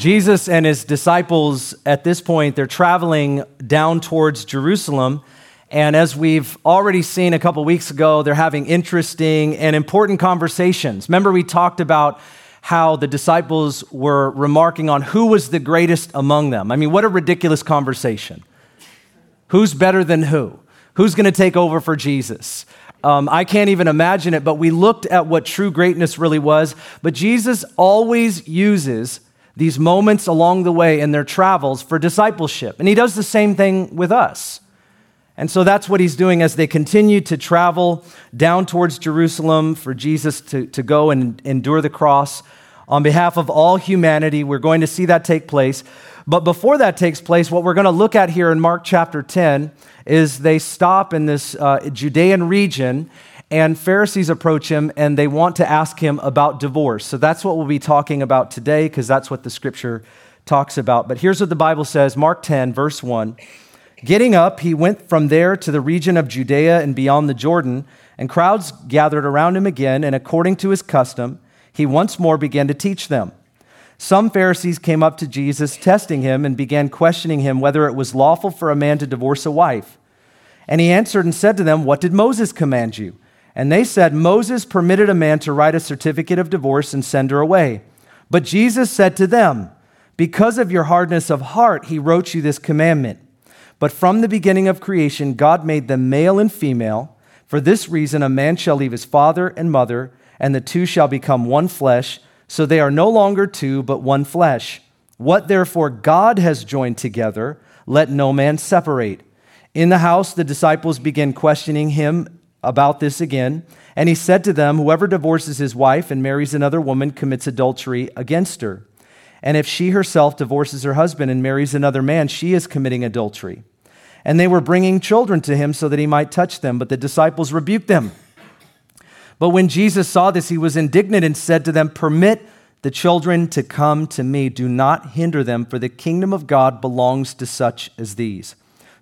Jesus and his disciples at this point, they're traveling down towards Jerusalem. And as we've already seen a couple weeks ago, they're having interesting and important conversations. Remember, we talked about how the disciples were remarking on who was the greatest among them. I mean, what a ridiculous conversation. Who's better than who? Who's going to take over for Jesus? Um, I can't even imagine it, but we looked at what true greatness really was. But Jesus always uses these moments along the way in their travels for discipleship. And he does the same thing with us. And so that's what he's doing as they continue to travel down towards Jerusalem for Jesus to, to go and endure the cross on behalf of all humanity. We're going to see that take place. But before that takes place, what we're going to look at here in Mark chapter 10 is they stop in this uh, Judean region and Pharisees approach him and they want to ask him about divorce. So that's what we'll be talking about today because that's what the scripture talks about. But here's what the Bible says Mark 10, verse 1. Getting up, he went from there to the region of Judea and beyond the Jordan, and crowds gathered around him again, and according to his custom, he once more began to teach them. Some Pharisees came up to Jesus, testing him, and began questioning him whether it was lawful for a man to divorce a wife. And he answered and said to them, What did Moses command you? And they said, Moses permitted a man to write a certificate of divorce and send her away. But Jesus said to them, Because of your hardness of heart, he wrote you this commandment. But from the beginning of creation, God made them male and female. For this reason, a man shall leave his father and mother, and the two shall become one flesh. So they are no longer two, but one flesh. What therefore God has joined together, let no man separate. In the house, the disciples began questioning him about this again. And he said to them, Whoever divorces his wife and marries another woman commits adultery against her. And if she herself divorces her husband and marries another man, she is committing adultery. And they were bringing children to him so that he might touch them, but the disciples rebuked them. But when Jesus saw this, he was indignant and said to them, Permit the children to come to me. Do not hinder them, for the kingdom of God belongs to such as these.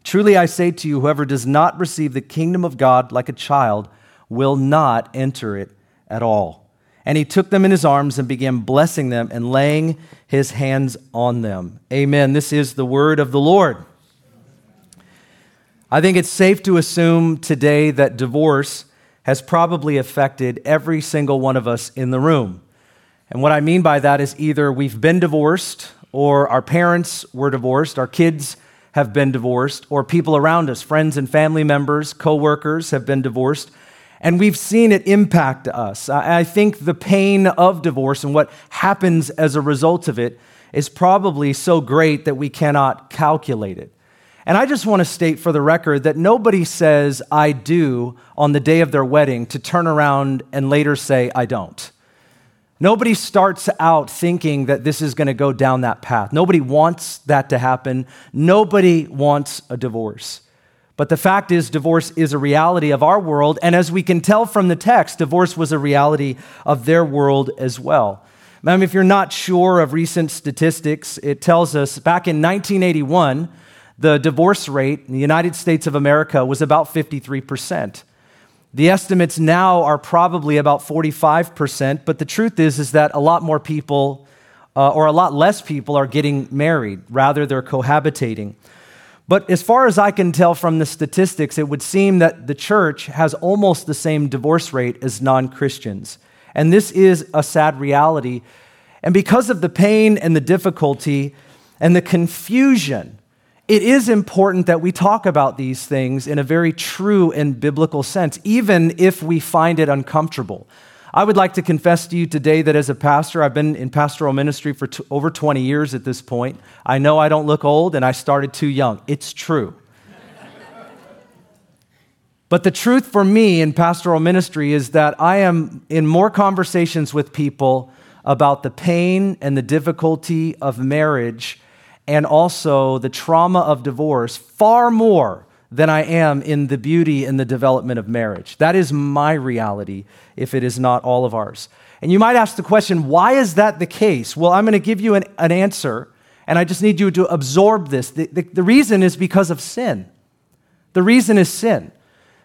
Truly I say to you, whoever does not receive the kingdom of God like a child will not enter it at all. And he took them in his arms and began blessing them and laying his hands on them. Amen. This is the word of the Lord. I think it's safe to assume today that divorce has probably affected every single one of us in the room. And what I mean by that is either we've been divorced, or our parents were divorced, our kids have been divorced, or people around us, friends and family members, coworkers have been divorced, and we've seen it impact us. I think the pain of divorce and what happens as a result of it is probably so great that we cannot calculate it. And I just want to state for the record that nobody says, I do, on the day of their wedding to turn around and later say, I don't. Nobody starts out thinking that this is going to go down that path. Nobody wants that to happen. Nobody wants a divorce. But the fact is, divorce is a reality of our world. And as we can tell from the text, divorce was a reality of their world as well. If you're not sure of recent statistics, it tells us back in 1981, the divorce rate in the United States of America was about 53%. The estimates now are probably about 45%, but the truth is, is that a lot more people, uh, or a lot less people, are getting married. Rather, they're cohabitating. But as far as I can tell from the statistics, it would seem that the church has almost the same divorce rate as non Christians. And this is a sad reality. And because of the pain and the difficulty and the confusion it is important that we talk about these things in a very true and biblical sense, even if we find it uncomfortable. I would like to confess to you today that as a pastor, I've been in pastoral ministry for t- over 20 years at this point. I know I don't look old and I started too young. It's true. but the truth for me in pastoral ministry is that I am in more conversations with people about the pain and the difficulty of marriage and also the trauma of divorce far more than I am in the beauty and the development of marriage. That is my reality, if it is not all of ours. And you might ask the question, why is that the case? Well, I'm going to give you an, an answer, and I just need you to absorb this. The, the, the reason is because of sin. The reason is sin.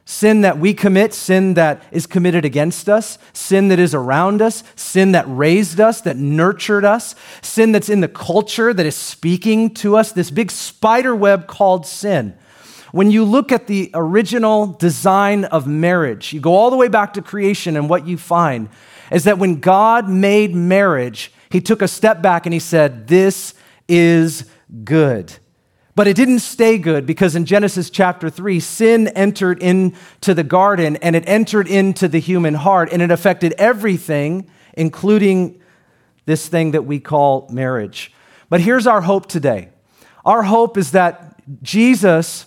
Sin that we commit, sin that is committed against us, sin that is around us, sin that raised us, that nurtured us, sin that's in the culture that is speaking to us, this big spider web called sin. When you look at the original design of marriage, you go all the way back to creation, and what you find is that when God made marriage, he took a step back and he said, This is good. But it didn't stay good because in Genesis chapter 3, sin entered into the garden and it entered into the human heart and it affected everything, including this thing that we call marriage. But here's our hope today our hope is that Jesus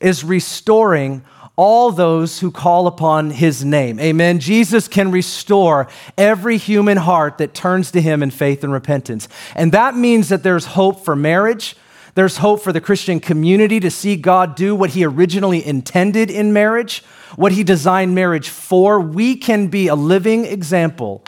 is restoring all those who call upon his name. Amen. Jesus can restore every human heart that turns to him in faith and repentance. And that means that there's hope for marriage. There's hope for the Christian community to see God do what he originally intended in marriage, what he designed marriage for. We can be a living example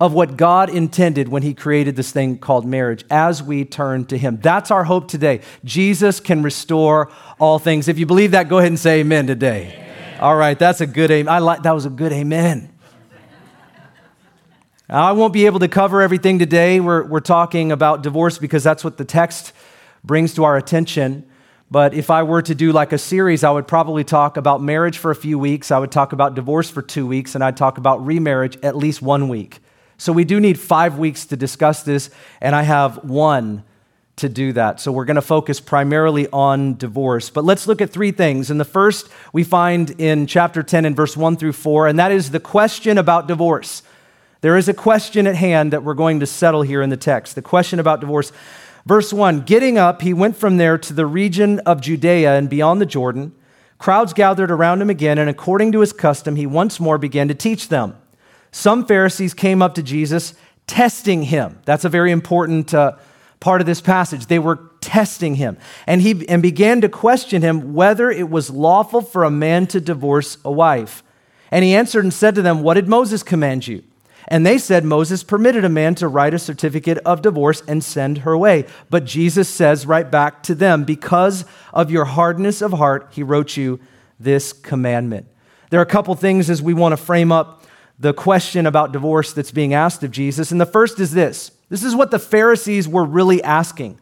of what God intended when He created this thing called marriage as we turn to Him. That's our hope today. Jesus can restore all things. If you believe that, go ahead and say amen today. Amen. All right, that's a good amen. I like that was a good amen. I won't be able to cover everything today. We're, we're talking about divorce because that's what the text brings to our attention. But if I were to do like a series, I would probably talk about marriage for a few weeks. I would talk about divorce for two weeks, and I'd talk about remarriage at least one week. So we do need five weeks to discuss this, and I have one to do that. So we're going to focus primarily on divorce. But let's look at three things. And the first we find in chapter 10 and verse 1 through 4, and that is the question about divorce. There is a question at hand that we're going to settle here in the text. The question about divorce. Verse 1 Getting up, he went from there to the region of Judea and beyond the Jordan. Crowds gathered around him again, and according to his custom, he once more began to teach them some Pharisees came up to Jesus testing him. That's a very important uh, part of this passage. They were testing him. And he and began to question him whether it was lawful for a man to divorce a wife. And he answered and said to them, What did Moses command you? And they said, Moses permitted a man to write a certificate of divorce and send her away. But Jesus says right back to them, Because of your hardness of heart, he wrote you this commandment. There are a couple things as we want to frame up the question about divorce that's being asked of Jesus. And the first is this this is what the Pharisees were really asking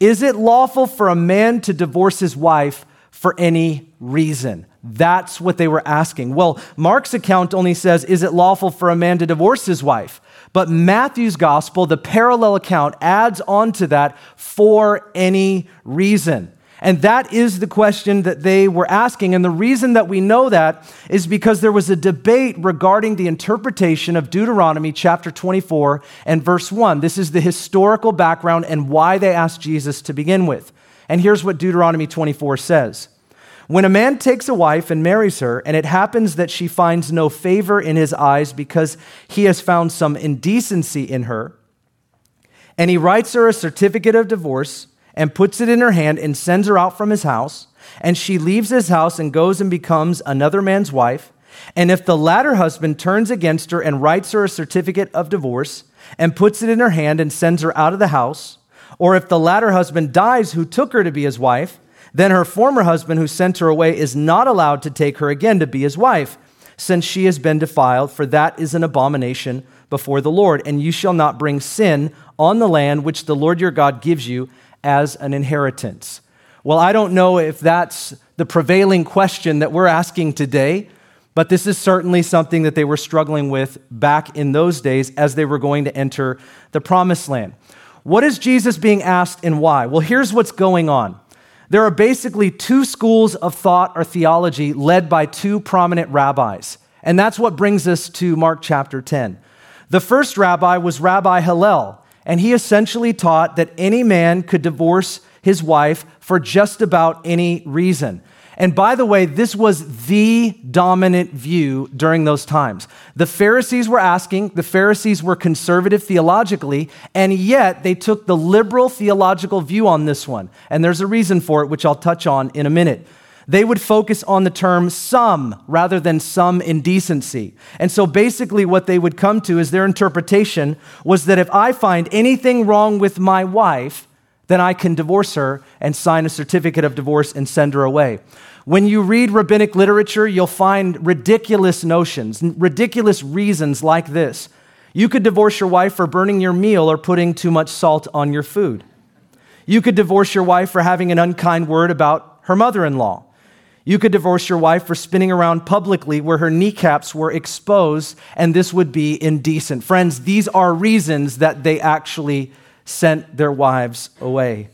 Is it lawful for a man to divorce his wife for any reason? That's what they were asking. Well, Mark's account only says, Is it lawful for a man to divorce his wife? But Matthew's gospel, the parallel account, adds on to that for any reason. And that is the question that they were asking. And the reason that we know that is because there was a debate regarding the interpretation of Deuteronomy chapter 24 and verse 1. This is the historical background and why they asked Jesus to begin with. And here's what Deuteronomy 24 says When a man takes a wife and marries her, and it happens that she finds no favor in his eyes because he has found some indecency in her, and he writes her a certificate of divorce, and puts it in her hand and sends her out from his house. And she leaves his house and goes and becomes another man's wife. And if the latter husband turns against her and writes her a certificate of divorce and puts it in her hand and sends her out of the house, or if the latter husband dies who took her to be his wife, then her former husband who sent her away is not allowed to take her again to be his wife, since she has been defiled, for that is an abomination before the Lord. And you shall not bring sin on the land which the Lord your God gives you as an inheritance? Well, I don't know if that's the prevailing question that we're asking today, but this is certainly something that they were struggling with back in those days as they were going to enter the promised land. What is Jesus being asked and why? Well, here's what's going on. There are basically two schools of thought or theology led by two prominent rabbis. And that's what brings us to Mark chapter 10. The first rabbi was Rabbi Hillel and he essentially taught that any man could divorce his wife for just about any reason. And by the way, this was the dominant view during those times. The Pharisees were asking, the Pharisees were conservative theologically, and yet they took the liberal theological view on this one. And there's a reason for it, which I'll touch on in a minute they would focus on the term some rather than some indecency. And so basically, what they would come to is their interpretation was that if I find anything wrong with my wife, then I can divorce her and sign a certificate of divorce and send her away. When you read rabbinic literature, you'll find ridiculous notions, ridiculous reasons like this. You could divorce your wife for burning your meal or putting too much salt on your food. You could divorce your wife for having an unkind word about her mother in law. You could divorce your wife for spinning around publicly where her kneecaps were exposed, and this would be indecent. Friends, these are reasons that they actually sent their wives away.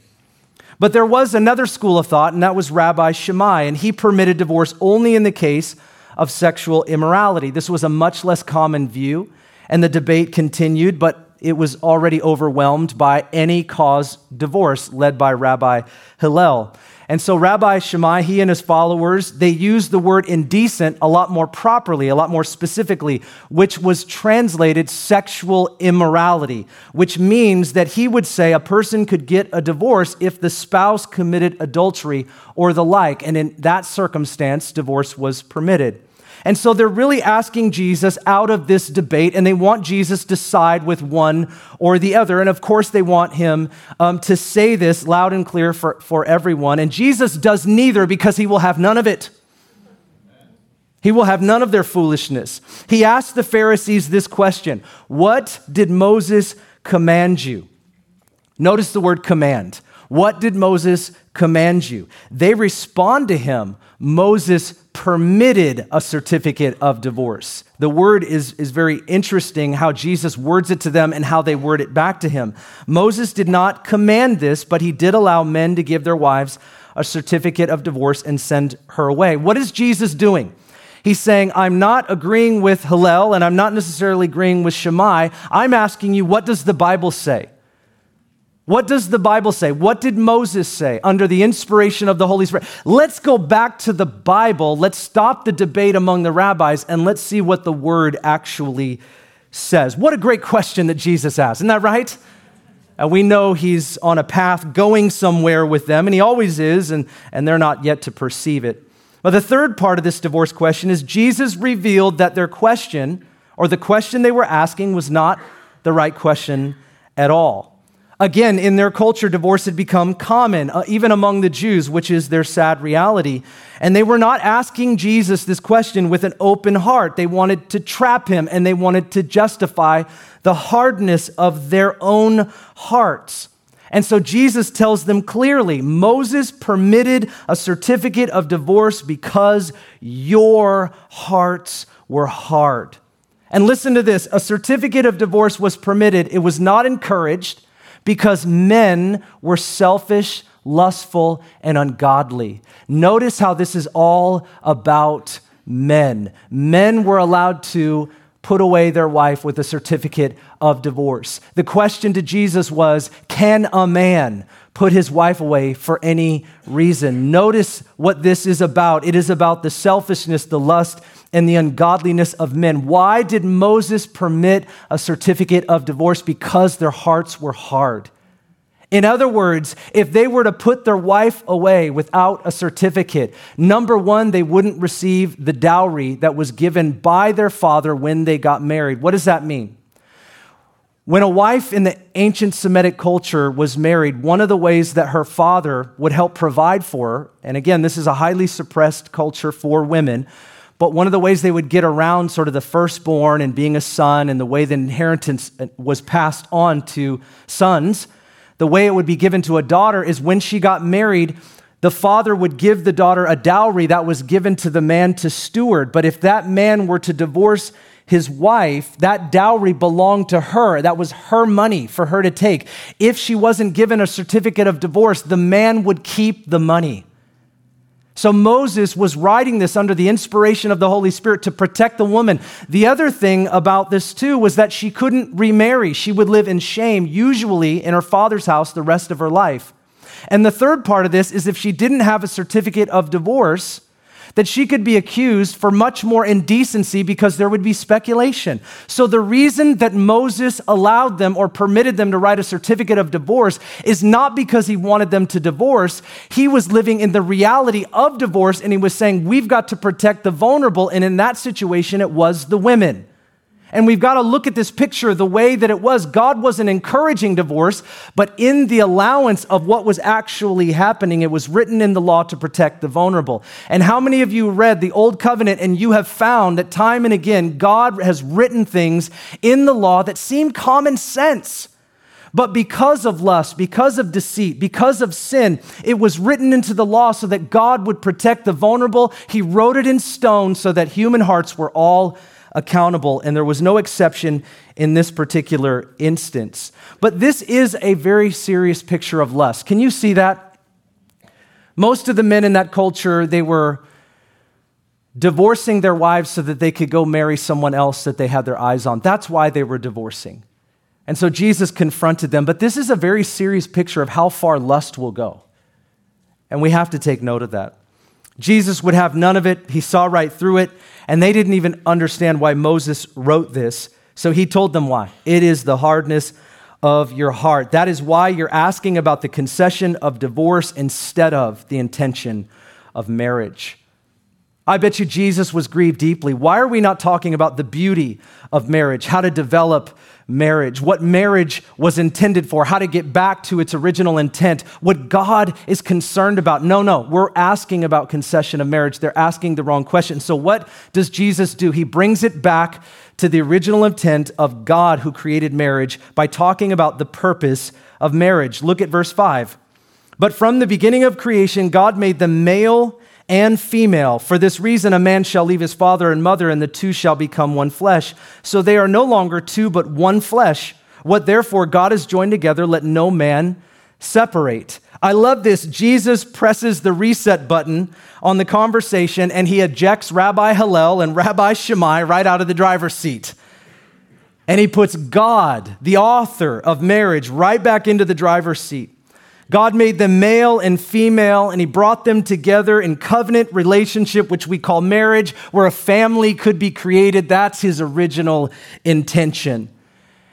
But there was another school of thought, and that was Rabbi Shammai, and he permitted divorce only in the case of sexual immorality. This was a much less common view, and the debate continued, but it was already overwhelmed by any cause divorce led by Rabbi Hillel. And so Rabbi Shammai, he and his followers, they used the word indecent a lot more properly, a lot more specifically, which was translated sexual immorality, which means that he would say a person could get a divorce if the spouse committed adultery or the like. And in that circumstance, divorce was permitted. And so they're really asking Jesus out of this debate, and they want Jesus to side with one or the other. And of course, they want him um, to say this loud and clear for, for everyone. And Jesus does neither because he will have none of it. He will have none of their foolishness. He asked the Pharisees this question What did Moses command you? Notice the word command. What did Moses command you? They respond to him Moses permitted a certificate of divorce. The word is, is very interesting how Jesus words it to them and how they word it back to him. Moses did not command this, but he did allow men to give their wives a certificate of divorce and send her away. What is Jesus doing? He's saying, I'm not agreeing with Hillel and I'm not necessarily agreeing with Shammai. I'm asking you, what does the Bible say? What does the Bible say? What did Moses say under the inspiration of the Holy Spirit? Let's go back to the Bible. Let's stop the debate among the rabbis and let's see what the word actually says. What a great question that Jesus asked. Isn't that right? And we know he's on a path going somewhere with them, and he always is, and, and they're not yet to perceive it. But the third part of this divorce question is Jesus revealed that their question, or the question they were asking, was not the right question at all. Again, in their culture, divorce had become common, uh, even among the Jews, which is their sad reality. And they were not asking Jesus this question with an open heart. They wanted to trap him and they wanted to justify the hardness of their own hearts. And so Jesus tells them clearly Moses permitted a certificate of divorce because your hearts were hard. And listen to this a certificate of divorce was permitted, it was not encouraged because men were selfish, lustful, and ungodly. Notice how this is all about men. Men were allowed to put away their wife with a certificate of divorce. The question to Jesus was Can a man put his wife away for any reason? Notice what this is about. It is about the selfishness, the lust, and the ungodliness of men. Why did Moses permit a certificate of divorce? Because their hearts were hard. In other words, if they were to put their wife away without a certificate, number one, they wouldn't receive the dowry that was given by their father when they got married. What does that mean? When a wife in the ancient Semitic culture was married, one of the ways that her father would help provide for her, and again, this is a highly suppressed culture for women, but one of the ways they would get around sort of the firstborn and being a son and the way the inheritance uh, was passed on to sons, the way it would be given to a daughter is when she got married, the father would give the daughter a dowry that was given to the man to steward. But if that man were to divorce his wife, that dowry belonged to her. That was her money for her to take. If she wasn't given a certificate of divorce, the man would keep the money. So Moses was writing this under the inspiration of the Holy Spirit to protect the woman. The other thing about this, too, was that she couldn't remarry. She would live in shame, usually in her father's house, the rest of her life. And the third part of this is if she didn't have a certificate of divorce, that she could be accused for much more indecency because there would be speculation. So, the reason that Moses allowed them or permitted them to write a certificate of divorce is not because he wanted them to divorce. He was living in the reality of divorce and he was saying, We've got to protect the vulnerable. And in that situation, it was the women. And we've got to look at this picture the way that it was. God wasn't encouraging divorce, but in the allowance of what was actually happening, it was written in the law to protect the vulnerable. And how many of you read the Old Covenant and you have found that time and again, God has written things in the law that seem common sense? But because of lust, because of deceit, because of sin, it was written into the law so that God would protect the vulnerable. He wrote it in stone so that human hearts were all accountable, and there was no exception in this particular instance. But this is a very serious picture of lust. Can you see that? Most of the men in that culture, they were divorcing their wives so that they could go marry someone else that they had their eyes on. That's why they were divorcing. And so Jesus confronted them. But this is a very serious picture of how far lust will go. And we have to take note of that. Jesus would have none of it. He saw right through it, and they didn't even understand why Moses wrote this. So he told them why. It is the hardness of your heart. That is why you're asking about the concession of divorce instead of the intention of marriage. I bet you Jesus was grieved deeply. Why are we not talking about the beauty of marriage, how to develop marriage, what marriage was intended for, how to get back to its original intent, what God is concerned about. No, no, we're asking about concession of marriage. They're asking the wrong question. So, what does Jesus do? He brings it back to the original intent of God who created marriage by talking about the purpose of marriage. Look at verse 5. But from the beginning of creation, God made them male and female. For this reason, a man shall leave his father and mother, and the two shall become one flesh. So they are no longer two, but one flesh. What therefore God has joined together, let no man separate. I love this. Jesus presses the reset button on the conversation and he ejects Rabbi Hillel and Rabbi Shammai right out of the driver's seat. And he puts God, the author of marriage, right back into the driver's seat. God made them male and female, and He brought them together in covenant relationship, which we call marriage, where a family could be created. That's His original intention.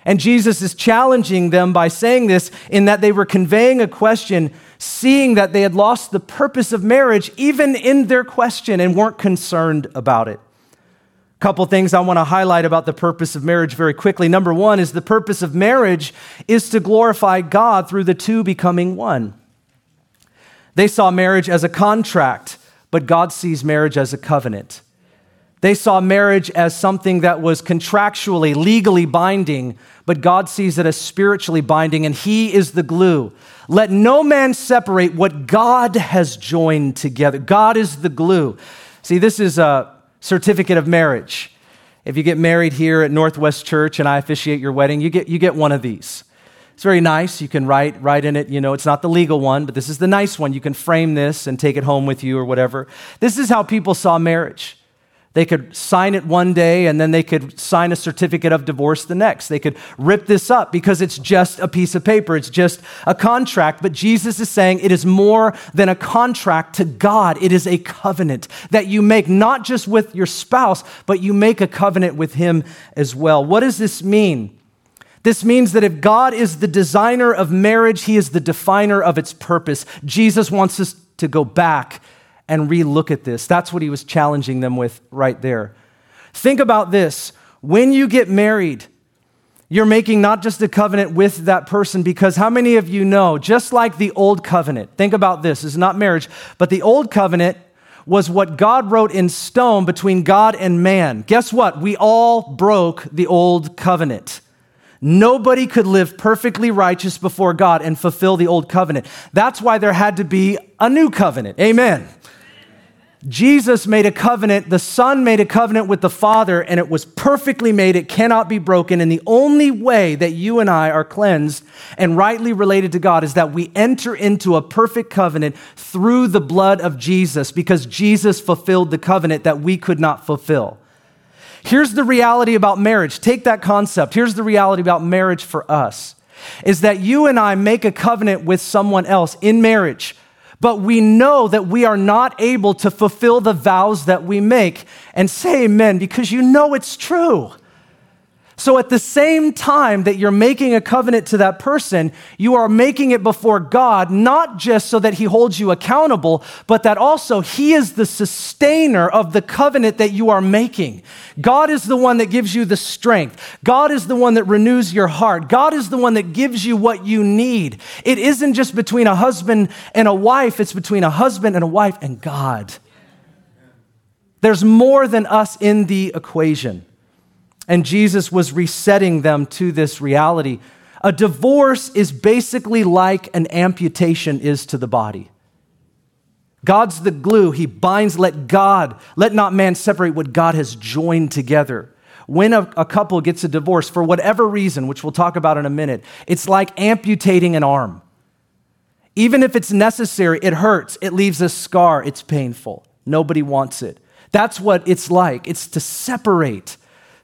And Jesus is challenging them by saying this in that they were conveying a question, seeing that they had lost the purpose of marriage, even in their question, and weren't concerned about it couple things I want to highlight about the purpose of marriage very quickly. Number one is the purpose of marriage is to glorify God through the two becoming one. They saw marriage as a contract, but God sees marriage as a covenant. They saw marriage as something that was contractually, legally binding, but God sees it as spiritually binding, and He is the glue. Let no man separate what God has joined together. God is the glue. See, this is a certificate of marriage. If you get married here at Northwest Church and I officiate your wedding, you get, you get one of these. It's very nice. You can write, write in it, you know, it's not the legal one, but this is the nice one. You can frame this and take it home with you or whatever. This is how people saw marriage. They could sign it one day and then they could sign a certificate of divorce the next. They could rip this up because it's just a piece of paper, it's just a contract. But Jesus is saying it is more than a contract to God, it is a covenant that you make not just with your spouse, but you make a covenant with Him as well. What does this mean? This means that if God is the designer of marriage, He is the definer of its purpose. Jesus wants us to go back and relook at this. That's what he was challenging them with right there. Think about this. When you get married, you're making not just a covenant with that person, because how many of you know, just like the old covenant, think about this, it's not marriage, but the old covenant was what God wrote in stone between God and man. Guess what? We all broke the old covenant. Nobody could live perfectly righteous before God and fulfill the old covenant. That's why there had to be a new covenant. Amen. Jesus made a covenant, the Son made a covenant with the Father, and it was perfectly made. It cannot be broken. And the only way that you and I are cleansed and rightly related to God is that we enter into a perfect covenant through the blood of Jesus because Jesus fulfilled the covenant that we could not fulfill. Here's the reality about marriage. Take that concept. Here's the reality about marriage for us is that you and I make a covenant with someone else in marriage but we know that we are not able to fulfill the vows that we make. And say amen because you know it's true. So at the same time that you're making a covenant to that person, you are making it before God, not just so that He holds you accountable, but that also He is the sustainer of the covenant that you are making. God is the one that gives you the strength. God is the one that renews your heart. God is the one that gives you what you need. It isn't just between a husband and a wife, it's between a husband and a wife and God. There's more than us in the equation. And Jesus was resetting them to this reality. A divorce is basically like an amputation is to the body. God's the glue. He binds, let God, let not man separate what God has joined together. When a, a, couple gets a divorce, for whatever reason, which we'll talk about in a minute, it's like amputating an arm. Even if it's necessary, it hurts, it leaves a scar, it's painful. Nobody wants it. That's what it's like. It's to separate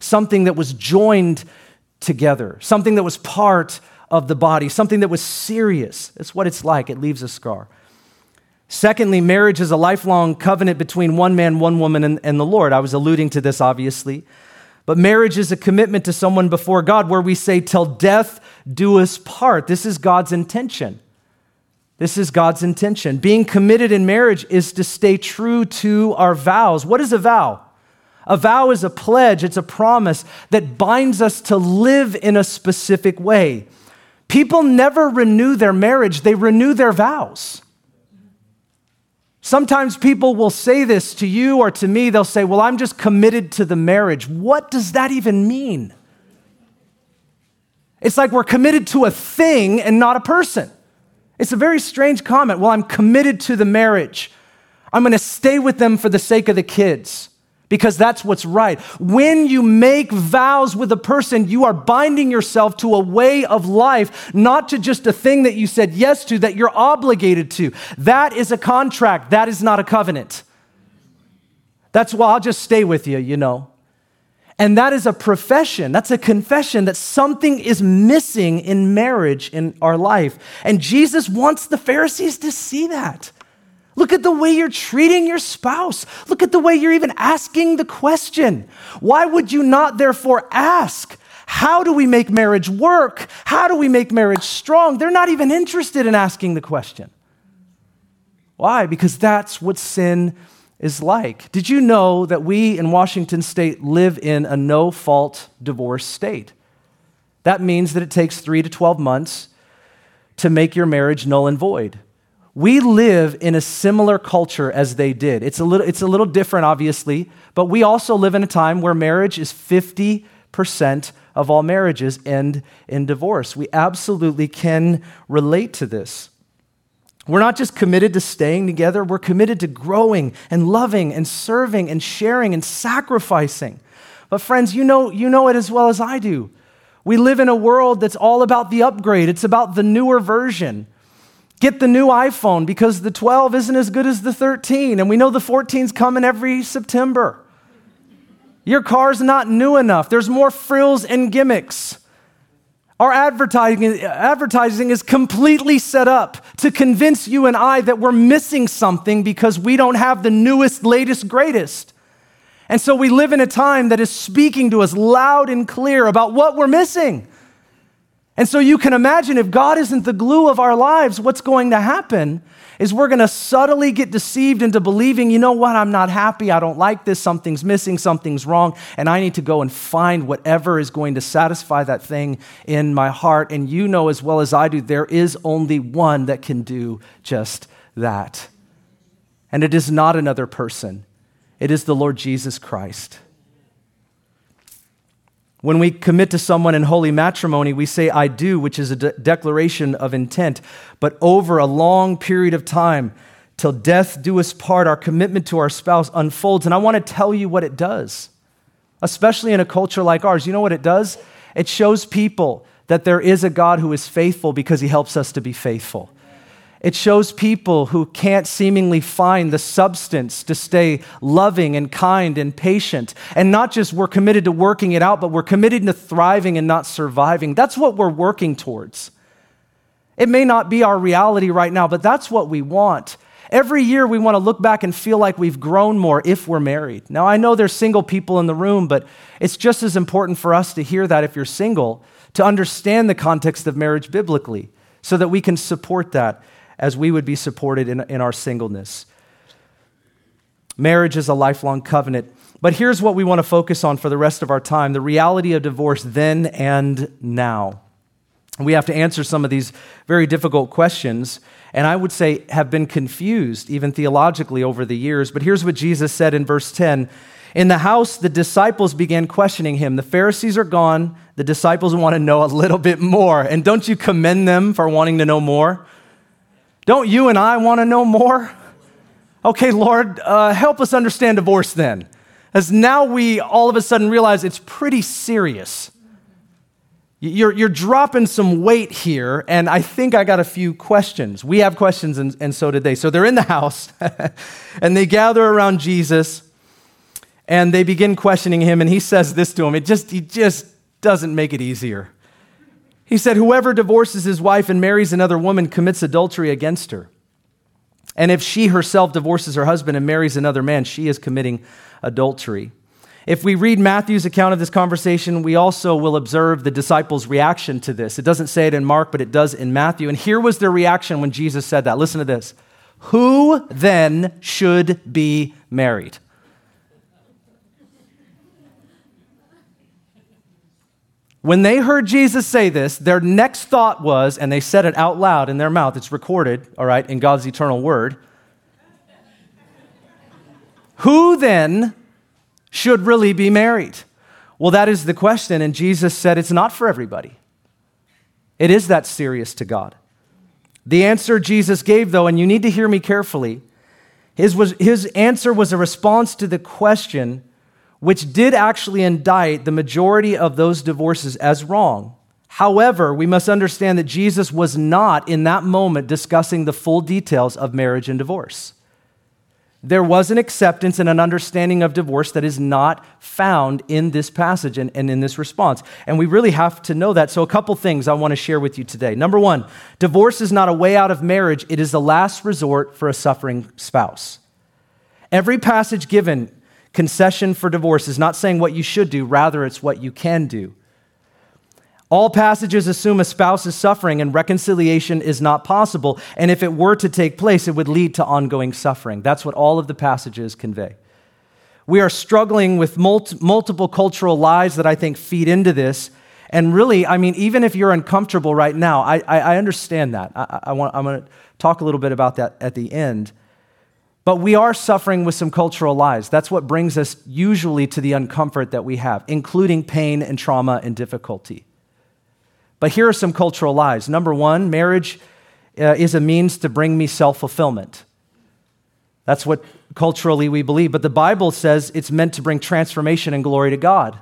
something that was joined together, something that was part of the body, something that was serious. That's what it's like. It leaves a scar. Secondly, marriage is a lifelong covenant between one man, one woman, and, and, the Lord. I was alluding to this, obviously. But marriage is a commitment to someone before God where we say, Till death do us part. This is God's intention. This is God's intention. Being committed in marriage is to stay true to our vows. What is a vow? A vow is a pledge, it's a promise that binds us to live in a specific way. People never renew their marriage, they renew their vows. Sometimes people will say this to you or to me. They'll say, Well, I'm just committed to the marriage. What does that even mean? It's like we're committed to a thing and not a person. It's a very strange comment. Well, I'm committed to the marriage. I'm going to stay with them for the sake of the kids because that's what's right. When you make vows with a person, you are binding yourself to a way of life, not to just a thing that you said yes to, that you're obligated to. That is a contract, that is not a covenant. That's why I'll just stay with you, you know. And that is a profession, that's a confession that something is missing in marriage in our life. And Jesus wants the Pharisees to see that. Look at the way you're treating your spouse. Look at the way you're even asking the question. Why would you not therefore ask? How do we make marriage work? How do we make marriage strong? They're not even interested in asking the question. Why? Because that's what sin is like. Did you know that we in Washington state live in a no fault divorce state? That means that it takes three to 12 months to make your marriage null and void. We live in a similar culture as they did. It's a little, it's a little different, obviously, but we also live in a time where marriage is 50% of all marriages end in divorce. We absolutely can relate to this. We're not just committed to staying together, we're committed to growing and loving and serving and sharing and sacrificing. But, friends, you know, you know it as well as I do. We live in a world that's all about the upgrade, it's about the newer version. Get the new iPhone because the 12 isn't as good as the 13, and we know the 14's coming every September. Your car's not new enough. There's more frills and gimmicks. Our advertising, advertising is completely set up to convince you and I that we're missing something because we don't have the newest, latest, greatest. And so we live in a time that is speaking to us loud and clear about what we're missing. And so you can imagine if God isn't the glue of our lives, what's going to happen is we're going to subtly get deceived into believing, you know what, I'm not happy, I don't like this, something's missing, something's wrong, and I need to go and find whatever is going to satisfy that thing in my heart. And you know as well as I do, there is only one that can do just that. And it is not another person, it is the Lord Jesus Christ. When we commit to someone in holy matrimony, we say, I do, which is a de- declaration of intent. But over a long period of time, till death do us part, our commitment to our spouse unfolds. And I want to tell you what it does, especially in a culture like ours. You know what it does? It shows people that there is a God who is faithful because he helps us to be faithful. It shows people who can't seemingly find the substance to stay loving and kind and patient. And not just we're committed to working it out, but we're committed to thriving and not surviving. That's what we're working towards. It may not be our reality right now, but that's what we want. Every year we want to look back and feel like we've grown more if we're married. Now, I know there's single people in the room, but it's just as important for us to hear that if you're single, to understand the context of marriage biblically so that we can support that as we would be supported in, in our singleness. Marriage is a lifelong covenant. But here's what we want to focus on for the rest of our time the reality of divorce then and now. We have to answer some of these very difficult questions, and I would say have been confused, even theologically, over the years. But here's what Jesus said in verse 10 In the house, the disciples began questioning him. The Pharisees are gone. The disciples want to know a little bit more. And don't you commend them for wanting to know more? Don't you and I want to know more? Okay, Lord, uh, help us understand divorce then. As now we all of a sudden realize it's pretty serious. You're, you're dropping some weight here, and I think I got a few questions. We have questions, and, and so did they. So they're in the house, and they gather around Jesus, and they begin questioning him, and he says this to them. It just, he just doesn't make it easier. He said, Whoever divorces his wife and marries another woman commits adultery against her. And if she herself divorces her husband and marries another man, she is committing adultery. If we read Matthew's account of this conversation, we also will observe the disciples' reaction to this. It doesn't say it in Mark, but it does in Matthew. And here was their reaction when Jesus said that. Listen to this Who then should be married? When they heard Jesus say this, their next thought was, and they said it out loud in their mouth, it's recorded, all right, in God's eternal word. Who then should really be married? Well, that is the question, and Jesus said it's not for everybody. It is that serious to God. The answer Jesus gave, though, and you need to hear me carefully, his, was, his answer was a response to the question which did actually indict the majority of those divorces as wrong. However, we must understand that Jesus was not in that moment discussing the full details of marriage and divorce there was an acceptance and an understanding of divorce that is not found in this passage and, and, in this response. And we really have to know that. So, a couple things I want to share with you today. Number one, divorce is not a way out of marriage, it is the last resort for a suffering spouse. Every passage given concession for divorce is not saying what you should do, rather, it's what you can do. All passages assume a spouse is suffering and reconciliation is not possible. And if it were to take place, it would lead to ongoing suffering. That's what all of the passages convey. We are struggling with multiple cultural lies that I think feed into this. And really, I mean, even if you're uncomfortable right now, I, I, I understand that. I, I want, I'm going to talk a little bit about that at the end. But we are suffering with some cultural lies. That's what brings us usually to the uncomfort that we have, including pain and trauma and difficulty. But here are some cultural lies. Number one, marriage uh, is a means to bring me self fulfillment. That's what culturally we believe. But the Bible says it's meant to bring transformation and glory to God.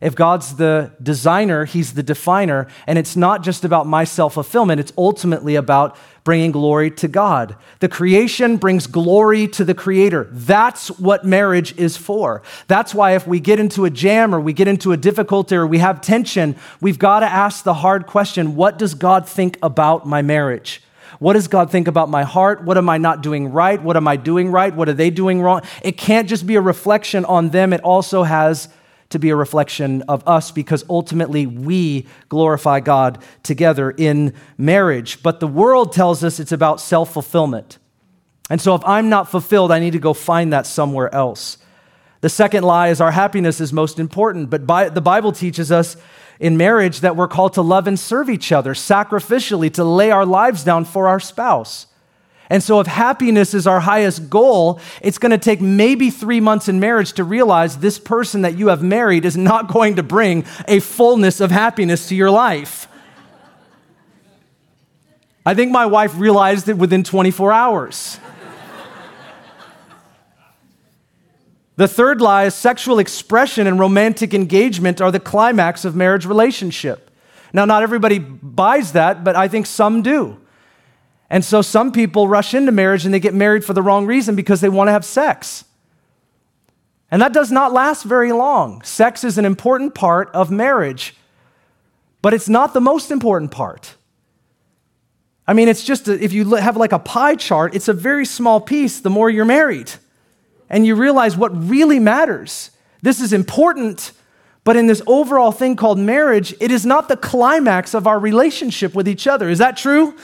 If God's the designer, He's the definer, and it's not just about my self fulfillment, it's ultimately about bringing glory to God. The creation brings glory to the Creator. That's what marriage is for. That's why if we get into a jam or we get into a difficulty or we have tension, we've got to ask the hard question what does God think about my marriage? What does God think about my heart? What am I not doing right? What am I doing right? What are they doing wrong? It can't just be a reflection on them, it also has to be a reflection of us because ultimately we glorify God together in marriage. But the world tells us it's about self fulfillment. And so if I'm not fulfilled, I need to go find that somewhere else. The second lie is our happiness is most important, but by, the Bible teaches us in marriage that we're called to love and serve each other sacrificially, to lay our lives down for our spouse. And so, if happiness is our highest goal, it's going to take maybe three months in marriage to realize this person that you have married is not going to bring a fullness of happiness to your life. I think my wife realized it within 24 hours. The third lie is sexual expression and romantic engagement are the climax of marriage relationship. Now, not everybody buys that, but I think some do. And so some people rush into marriage and they get married for the wrong reason because they want to have sex. And that does not last very long. Sex is an important part of marriage, but it's not the most important part. I mean, it's just, a, if you have like a pie chart, it's a very small piece the more you're married. And you realize what really matters. This is important, but in this overall thing called marriage, it is not the climax of our relationship with each other. Is that true?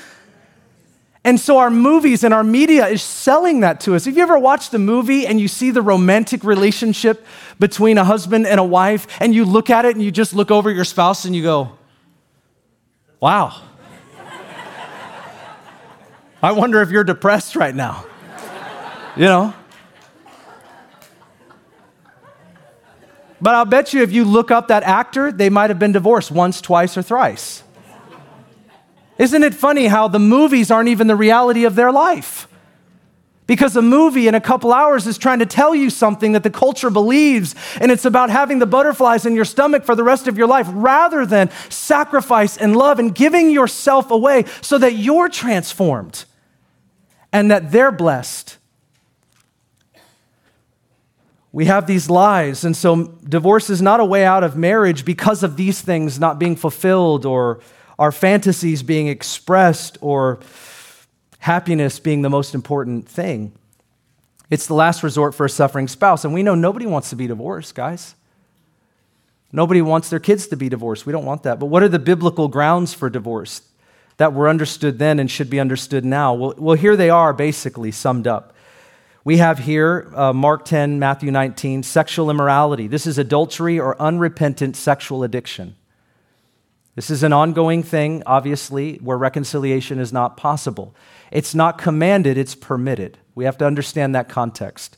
And so our movies and our media is selling that to us. Have you ever watched a movie and you see the romantic relationship between a husband and a wife, and you look at it and you just look over your spouse and you go, wow. I wonder if you're depressed right now. You know? But I'll bet you if you look up that actor, they might have been divorced once, twice, or thrice. Isn't it funny how the movies aren't even the reality of their life? Because a movie in a couple hours is trying to tell you something that the culture believes, and it's about having the butterflies in your stomach for the rest of your life rather than sacrifice and love and giving yourself away so that you're transformed and that they're blessed. We have these lies, and so divorce is not a way out of marriage because of these things not being fulfilled or our fantasies being expressed or happiness being the most important thing. It's the last resort for a suffering spouse. And we know nobody wants to be divorced, guys. Nobody wants their kids to be divorced. We don't want that. But what are the biblical grounds for divorce that were understood then and should be understood now? Well, well here they are basically summed up. We have here uh, Mark 10, Matthew 19, sexual immorality. This is adultery or unrepentant sexual addiction. This is an ongoing thing, obviously, where reconciliation is not possible. It's not commanded, it's permitted. We have to understand that context.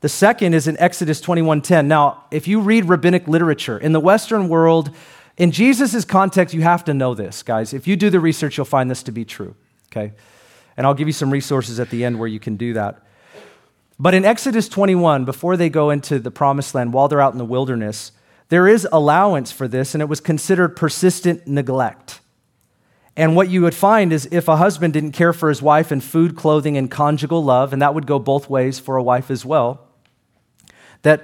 The second is in Exodus 21:10. Now, if you read rabbinic literature in the Western world, in Jesus' context, you have to know this, guys. If you do the research, you'll find this to be true. Okay? And I'll give you some resources at the end where you can do that. But in Exodus 21, before they go into the promised land, while they're out in the wilderness, there is allowance for this, and it was considered persistent neglect. And what you would find is if a husband didn't care for his wife in food, clothing, and conjugal love, and that would go both ways for a wife as well, that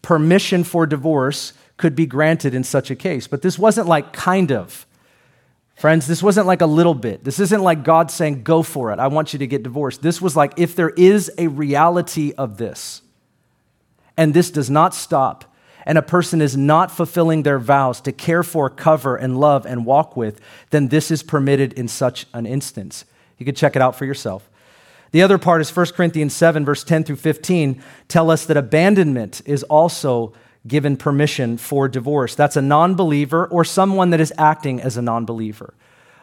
permission for divorce could be granted in such a case. But this wasn't like kind of. Friends, this wasn't like a little bit. This isn't like God saying, go for it. I want you to get divorced. This was like, if there is a reality of this, and this does not stop, and a person is not fulfilling their vows to care for, cover, and love and walk with, then this is permitted in such an instance. You can check it out for yourself. The other part is 1 Corinthians 7, verse 10 through 15, tell us that abandonment is also given permission for divorce. That's a non believer or someone that is acting as a non believer.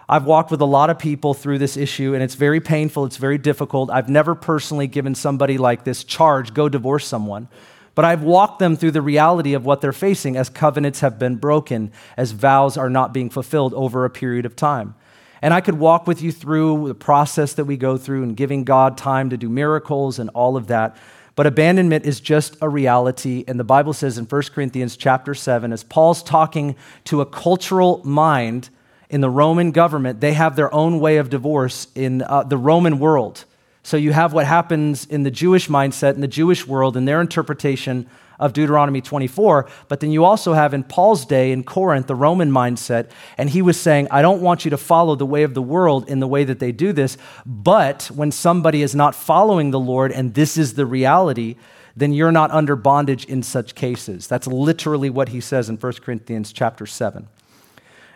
I've walked with a lot of people through this issue, and it's very painful. It's very difficult. I've never personally given somebody like this charge go divorce someone. But I've walked them through the reality of what they're facing as covenants have been broken, as vows are not being fulfilled over a period of time. And I could walk with you through the process that we go through and giving God time to do miracles and all of that. But abandonment is just a reality. And the Bible says in 1 Corinthians chapter 7, as Paul's talking to a cultural mind in the Roman government, they have their own way of divorce in uh, the Roman world. So you have what happens in the Jewish mindset, in the Jewish world, in their interpretation of Deuteronomy 24. But then you also have in Paul's day in Corinth, the Roman mindset. And he was saying, I don't want you to follow the way of the world in the way that they do this. But when somebody is not following the Lord and this is the reality, then you're not under bondage in such cases. That's literally what he says in 1 Corinthians chapter 7.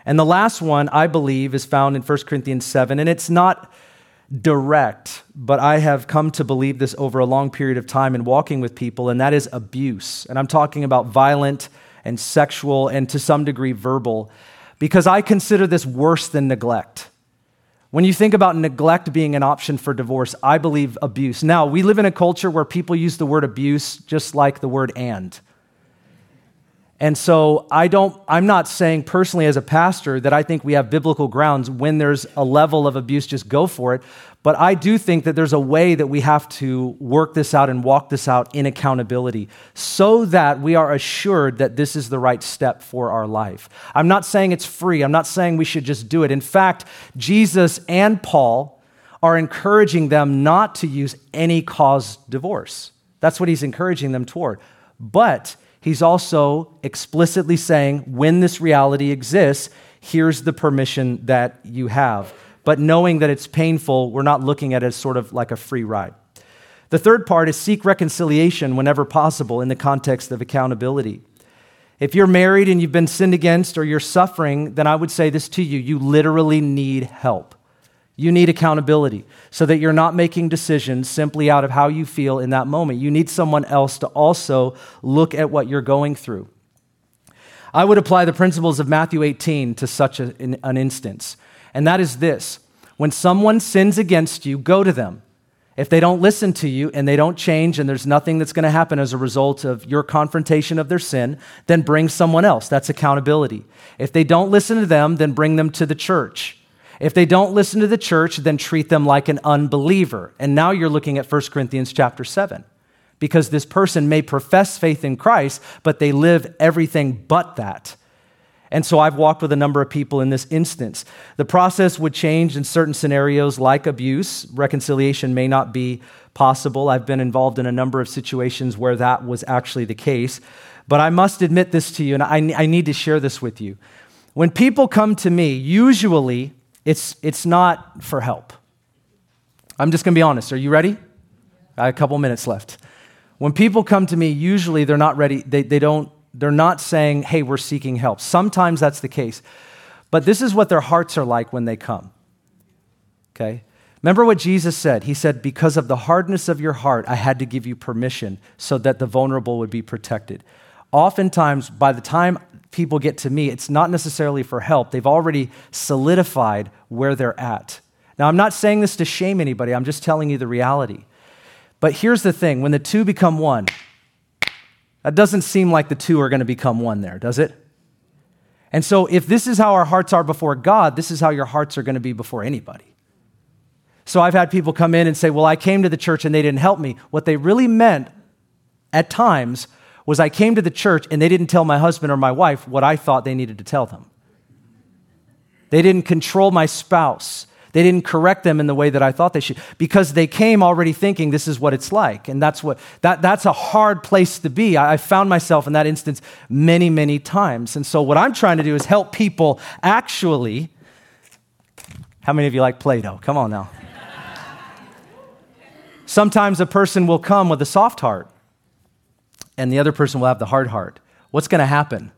And the last one, I believe, is found in 1 Corinthians 7. And it's not direct, but I have come to believe this over a long period of time in walking with people, and that is abuse. And I'm talking about violent and sexual and to some degree verbal, because I consider this worse than neglect. When you think about neglect being an option for divorce, I believe abuse. Now, we live in a culture where people use the word abuse just like the word and. And so I don't, I'm not saying personally as a pastor that I think we have biblical grounds when there's a level of abuse, just go for it. But I do think that there's a way that we have to work this out and walk this out in accountability so that we are assured that this is the right step for our life. I'm not saying it's free. I'm not saying we should just do it. In fact, Jesus and Paul are encouraging them not to use any cause divorce. That's what he's encouraging them toward. But he's also explicitly saying when this reality exists, here's the permission that you have. but knowing that it's painful, we're not looking at it as sort of like a free ride. The third part is seek reconciliation whenever possible in the context of accountability. If you're married and you've been sinned against or you're suffering, then I would say this to you you literally need help. You need accountability so that you're not making decisions simply out of how you feel in that moment. You need someone else to also look at what you're going through. I would apply the principles of Matthew 18 to such an instance, and that is this when someone sins against you, go to them. If they don't listen to you and they don't change and there's nothing that's going to happen as a result of your confrontation of their sin, then bring someone else. That's accountability. If they don't listen to them, then bring them to the church. If they don't listen to the church, then treat them like an unbeliever. And now you're looking at 1 Corinthians chapter 7. Because this person may profess faith in Christ, but they live everything but that. And so I've walked with a number of people in this instance. The process would change in certain scenarios like abuse. Reconciliation may not be possible. I've been involved in a number of situations where that was actually the case. But I must admit this to you, and I, I need to share this with you. When people come to me, usually it's, it's not for help. I'm just going to be honest. Are you ready? I have a couple minutes left. When people come to me, usually they're not ready. They, they don't they're not saying, hey, we're seeking help. Sometimes that's the case. But this is what their hearts are like when they come. Okay? Remember what Jesus said? He said, Because of the hardness of your heart, I had to give you permission so that the vulnerable would be protected. Oftentimes, by the time people get to me, it's not necessarily for help. They've already solidified where they're at. Now, I'm not saying this to shame anybody, I'm just telling you the reality. But here's the thing when the two become one, that doesn't seem like the two are going to become one there, does it? And so, if this is how our hearts are before God, this is how your hearts are going to be before anybody. So, I've had people come in and say, Well, I came to the church and they didn't help me. What they really meant at times was I came to the church and they didn't tell my husband or my wife what I thought they needed to tell them. They didn't control my spouse. They didn't correct them in the way that I thought they should because they came already thinking this is what it's like. And that's, what, that, that's a hard place to be. I, I found myself in that instance many, many times. And so, what I'm trying to do is help people actually. How many of you like Play Doh? Come on now. Sometimes a person will come with a soft heart, and the other person will have the hard heart. What's going to happen?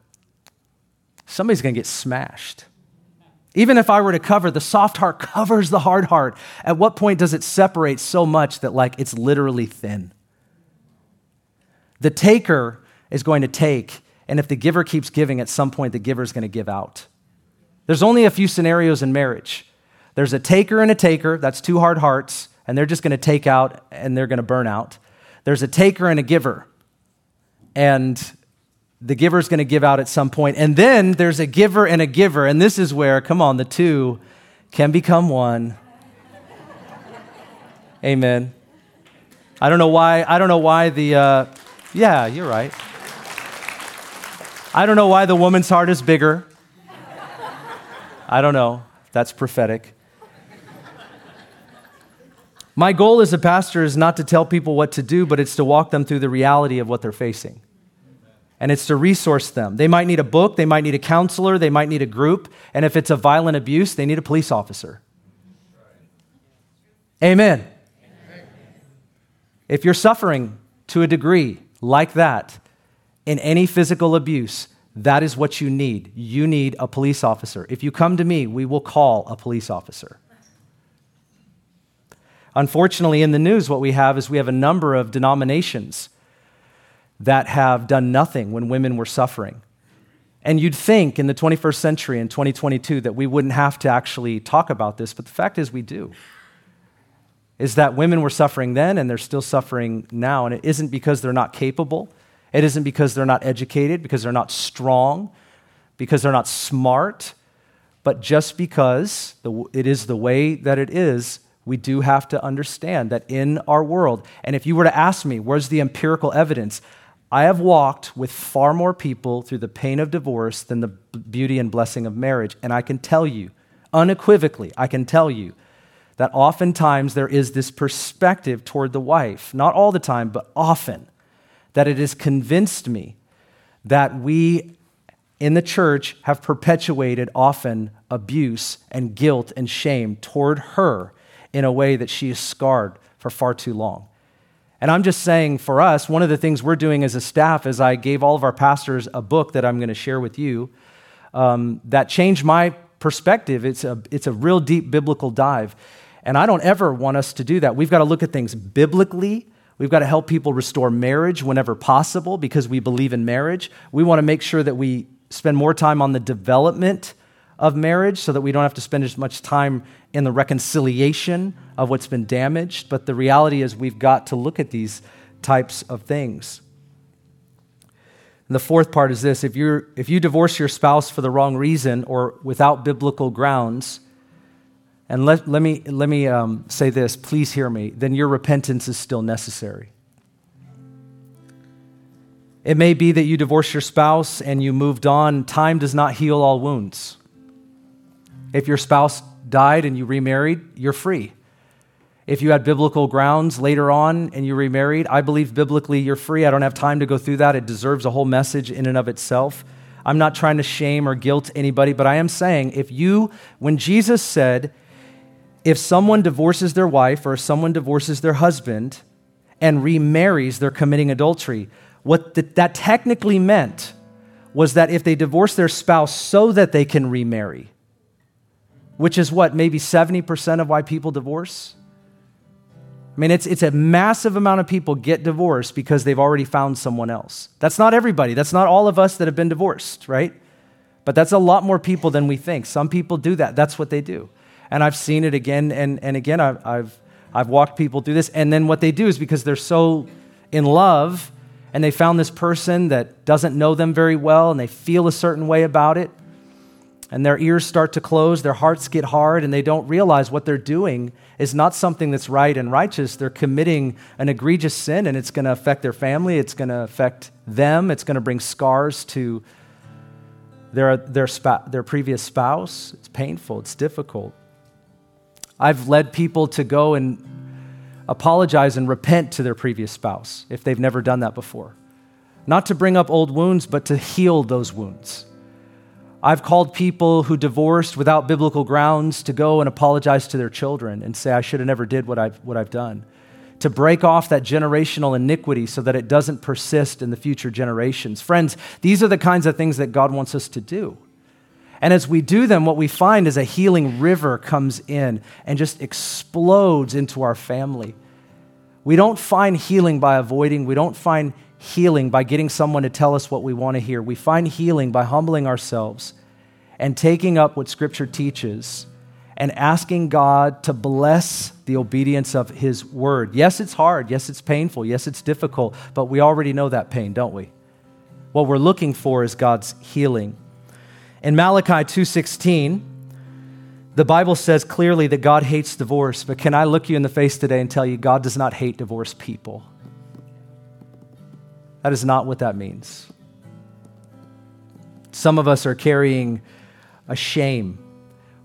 Somebody's going to get smashed. Even if I were to cover, the soft heart covers the hard heart. At what point does it separate so much that, like, it's literally thin? The taker is going to take, and if the giver keeps giving, at some point the giver is going to give out. There's only a few scenarios in marriage there's a taker and a taker, that's two hard hearts, and they're just going to take out and they're going to burn out. There's a taker and a giver, and the giver is going to give out at some point. And then there's a giver and a giver. And this is where, come on, the two can become one. Amen. I don't know why, I don't know why the, uh, yeah, you're right. I don't know why the woman's heart is bigger. I don't know. That's prophetic. My goal as a pastor is not to tell people what to do, but it's to walk them through the reality of what they're facing and it's to resource them. They might need a book, they might need a counselor, they might need a group, and if it's a violent abuse, they need a police officer. Amen. If you're suffering to a degree like that in any physical abuse, that is what you need. You need a police officer. If you come to me, we will call a police officer. Unfortunately, in the news, what we have is we have a number of denominations that have done nothing when women were suffering. And you'd think in the 21st century, in 2022, that we wouldn't have to actually talk about this, but the fact is we do. Is that women were suffering then and they're still suffering now. And it isn't because they're not capable, it isn't because they're not educated, because they're not strong, because they're not smart, but just because it is the way that it is we do have to understand that in our world, and if you were to ask me, where's the empirical evidence? I have walked with far more people through the pain of divorce than the beauty and blessing of marriage. And I can tell you, unequivocally, I can tell you that oftentimes there is this perspective toward the wife, not all the time, but often, that it has convinced me that we in the church have perpetuated often abuse and guilt and shame toward her in a way that she is scarred for far too long. And I'm just saying for us, one of the things we're doing as a staff is I gave all of our pastors a book that I'm going to share with you um, that changed my perspective. It's a, it's a real deep biblical dive. And I don't ever want us to do that. We've got to look at things biblically. We've got to help people restore marriage whenever possible because we believe in marriage. We want to make sure that we spend more time on the development of marriage so that we don't have to spend as much time in the reconciliation of what's been damaged. But the reality is, we've got to look at these types of things. And the fourth part is this if, you if you divorce your spouse for the wrong reason or without biblical grounds, and let, let me, let me um, say this, please hear me, then your repentance is still necessary. It may be that you divorced your spouse and you moved on. Time does not heal all wounds. If your spouse died and you remarried, you're free. If you had biblical grounds later on and you remarried, I believe biblically you're free. I don't have time to go through that. It deserves a whole message in and of itself. I'm not trying to shame or guilt anybody, but I am saying if you, when Jesus said, if someone divorces their wife or someone divorces their husband and remarries, they're committing adultery. What that technically meant was that if they divorce their spouse so that they can remarry, which is what, maybe 70% of why people divorce? I mean, it's, it's a massive amount of people get divorced because they've already found someone else. That's not everybody. That's not all of us that have been divorced, right? But that's a lot more people than we think. Some people do that. That's what they do. And I've seen it again and, and again. I've, I've, I've walked people through this. And then what they do is because they're so in love and they found this person that doesn't know them very well and they feel a certain way about it, and their ears start to close, their hearts get hard, and they don't realize what they're doing is not something that's right and righteous. They're committing an egregious sin, and it's going to affect their family, it's going to affect them, it's going to bring scars to their, their, spa- their previous spouse. It's painful, it's difficult. I've led people to go and apologize and repent to their previous spouse if they've never done that before. Not to bring up old wounds, but to heal those wounds. I've called people who divorced without biblical grounds to go and apologize to their children and say, I should have never did what I've, what I've done. To break off that generational iniquity so that it doesn't persist in the future generations. Friends, these are the kinds of things that God wants us to do. And as we do them, what we find is a healing river comes in and just explodes into our family. We don't find healing by avoiding, we don't find healing by getting someone to tell us what we want to hear. We find healing by humbling ourselves and taking up what Scripture teaches and asking God to bless the obedience of His word. Yes, it's hard. Yes, it's painful. Yes, it's difficult, but we already know that pain, don't we? What we're looking for is God's healing. In Malachi 2:16, the Bible says clearly that God hates divorce, but can I look you in the face today and tell you God does not hate divorced people? That is not what that means. Some of us are carrying a shame.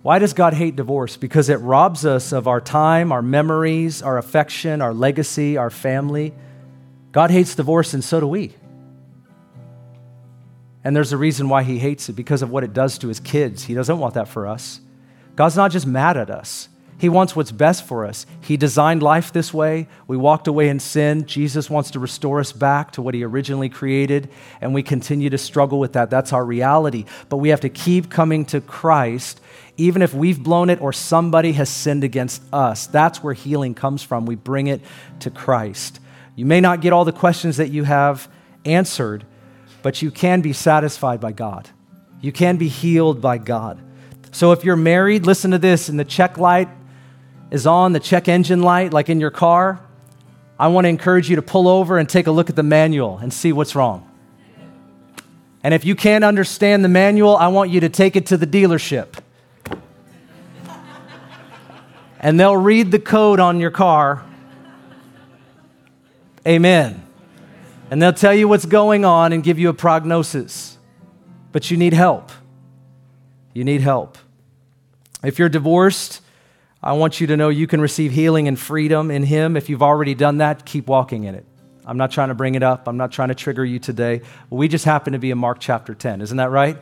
Why does God hate divorce? Because it robs us of our time, our memories, our affection, our legacy, our family. God hates divorce, and so do we. And there's a reason why He hates it because of what it does to His kids. He doesn't want that for us. God's not just mad at us, he wants what's best for us. He designed life this way. We walked away in sin. Jesus wants to restore us back to what He originally created, and we continue to struggle with that. That's our reality. But we have to keep coming to Christ, even if we've blown it or somebody has sinned against us. That's where healing comes from. We bring it to Christ. You may not get all the questions that you have answered, but you can be satisfied by God. You can be healed by God. So if you're married, listen to this in the check light is on, the check engine light, like in your car, I want to encourage you to pull over and take a look at the manual and see what's wrong. And if you can't understand the manual, I want you to take it to the dealership. And they'll read the code on your car. Amen. And they'll tell you what's going on and give you a prognosis. But you need help. You need help. If you're divorced, I want you to know you can receive healing and freedom in Him. If you've already done that, keep walking in it. I'm not trying to bring it up. I'm not trying to trigger you today. We just happen to be in Mark chapter 10. Isn't that right?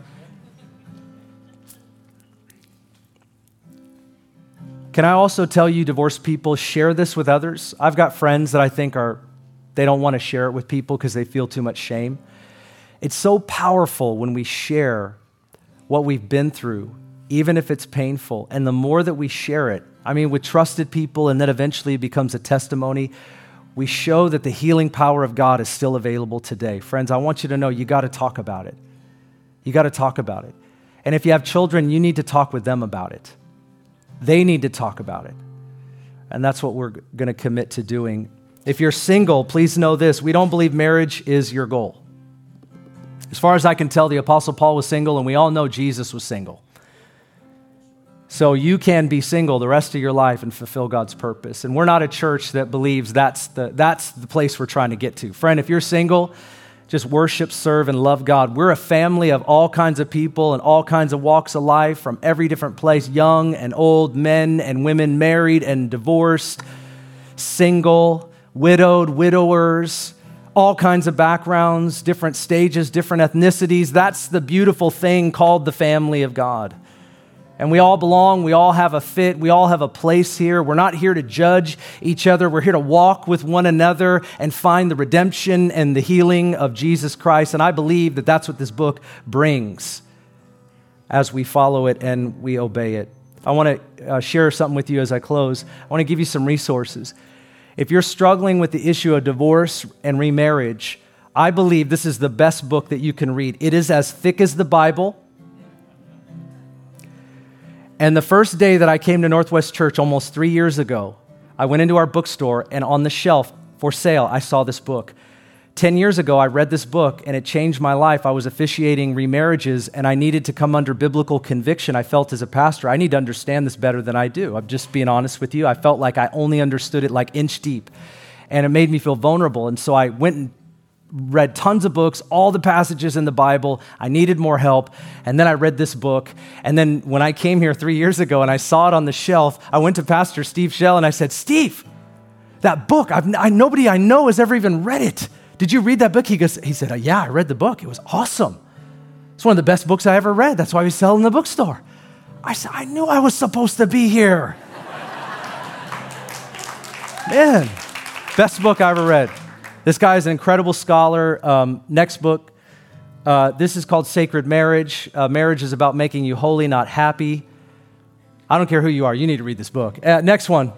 Can I also tell you, divorced people, share this with others? I've got friends that I think are, they don't want to share it with people because they feel too much shame. It's so powerful when we share what we've been through, even if it's painful. And the more that we share it, I mean, with trusted people, and then eventually it becomes a testimony, we show that the healing power of God is still available today. Friends, I want you to know you got to talk about it. You got to talk about it. And if you have children, you need to talk with them about it. They need to talk about it. And that's what we're going to commit to doing. If you're single, please know this we don't believe marriage is your goal. As far as I can tell, the Apostle Paul was single, and we all know Jesus was single. So you can be single the rest of your life and fulfill God's purpose. And we're not a church that believes that's the, that's the place we're trying to get to. Friend, if you're single, just worship, serve, and love God. We're a family of all kinds of people and all kinds of walks of life from every different place young and old, men and women, married and divorced, single, widowed, widowers, all kinds of backgrounds, different stages, different ethnicities. That's the beautiful thing called the family of God. And we all belong. We all have a fit. We all have a place here. We're not here to judge each other. We're here to walk with one another and find the redemption and the healing of Jesus Christ. And I believe that that's what this book brings as we follow it and we obey it. I want to uh, share something with you as I close. I want to give you some resources. If you're struggling with the issue of divorce and remarriage, I believe this is the best book that you can read. It is as thick as the Bible. And the first day that I came to Northwest Church almost three years ago, I went into our bookstore and on the shelf for sale, I saw this book. 10 years ago, I read this book and it changed my life. I was officiating remarriages and I needed to come under biblical conviction. I felt as a pastor, I need to understand this better than I do. I'm just being honest with you. I felt like I only understood it like inch deep and it made me feel vulnerable. And so I went and read tons of books, all the passages in the Bible. I needed more help. And then I read this book. And then when I came here three years ago and I saw it on the shelf, I went to Pastor Steve Shell and I said, Steve, that book, I, nobody I know has ever even read it. Did you read that book? He, goes, he said, uh, Yeah, I read the book. It was awesome. It's one of the best books I ever read. That's why we sell in the bookstore. I said, I knew I was supposed to be here. Man, best book I ever read. This guy is an incredible scholar. Um, next book, uh, this is called Sacred Marriage. Uh, marriage is about making you holy, not happy. I don't care who you are, you need to read this book. Uh, next one,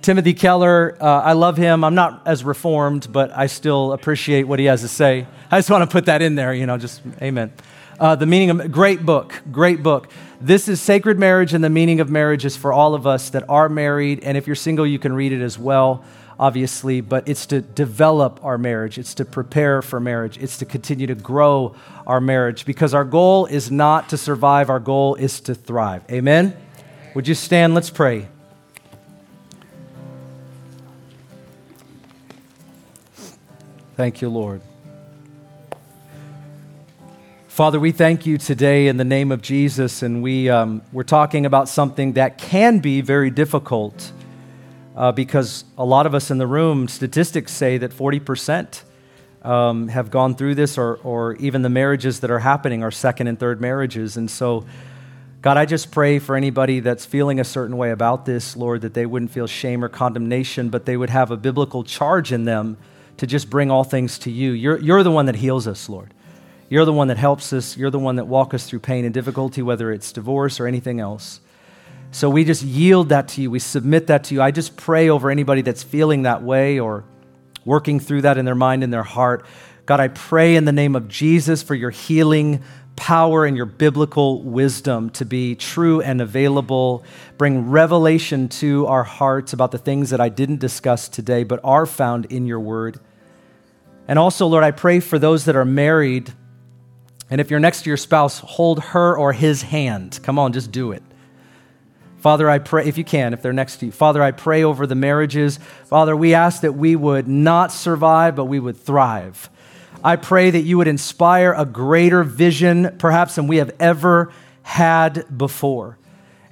Timothy Keller. Uh, I love him. I'm not as reformed, but I still appreciate what he has to say. I just want to put that in there, you know, just amen. Uh, the meaning of great book, great book. This is Sacred Marriage, and the meaning of marriage is for all of us that are married. And if you're single, you can read it as well obviously, but it's to develop our marriage. It's to prepare for marriage. It's to continue to grow our marriage because our goal is not to survive, our goal is to thrive. Amen? Would you stand? Let's pray. Thank you, Lord. Father, we thank you today in the name of Jesus, and we, um, we're talking about something that can be very difficult uh, because a lot of us in the room, statistics say that 40% um, have gone through this, or, or even the marriages that are happening are second and third marriages. And so, God, I just pray for anybody that's feeling a certain way about this, Lord, that they wouldn't feel shame or condemnation, but they would have a biblical charge in them to just bring all things to you. You're, you're the one that heals us, Lord. You're the one that helps us. You're the one that walks us through pain and difficulty, whether it's divorce or anything else. So we just yield that to you. We submit that to you. I just pray over anybody that's feeling that way or working through that in their mind and their heart. God, I pray in the name of Jesus for your healing power and your biblical wisdom to be true and available. Bring revelation to our hearts about the things that I didn't discuss today, but are found in your word. And also, Lord, I pray for those that are married. And if you're next to your spouse, hold her or his hand. Come on, just do it. Father, I pray, if you can, if they're next to you, Father, I pray over the marriages. Father, we ask that we would not survive, but we would thrive. I pray that you would inspire a greater vision, perhaps, than we have ever had before.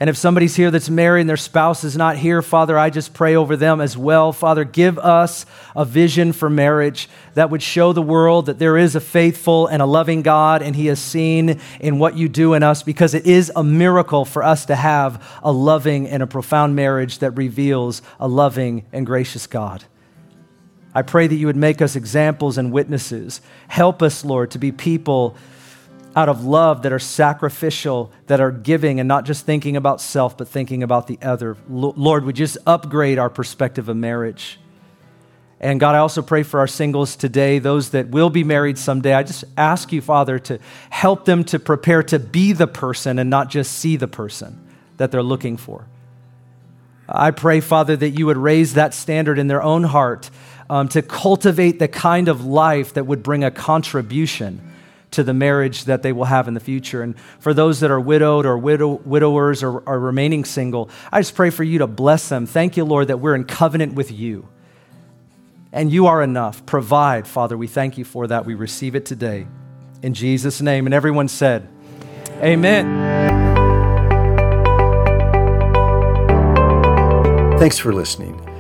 And if somebody's here that's married and their spouse is not here, Father, I just pray over them as well. Father, give us a vision for marriage that would show the world that there is a faithful and a loving God, and He is seen in what you do in us because it is a miracle for us to have a loving and a profound marriage that reveals a loving and gracious God. I pray that you would make us examples and witnesses. Help us, Lord, to be people out of love that are sacrificial, that are giving and not just thinking about self, but thinking about the other. Lord, would just upgrade our perspective of marriage. And God, I also pray for our singles today, those that will be married someday. I just ask you, Father, to help them to prepare to be the person and not just see the person that they're looking for. I pray, Father, that you would raise that standard in their own heart um, to cultivate the kind of life that would bring a contribution to the marriage that they will have in the future. And for those that are widowed or widow, widowers or are remaining single, I just pray for you to bless them. Thank you, Lord, that we're in covenant with you. And you are enough. Provide, Father. We thank you for that. We receive it today. In Jesus' name. And everyone said, Amen. Thanks for listening.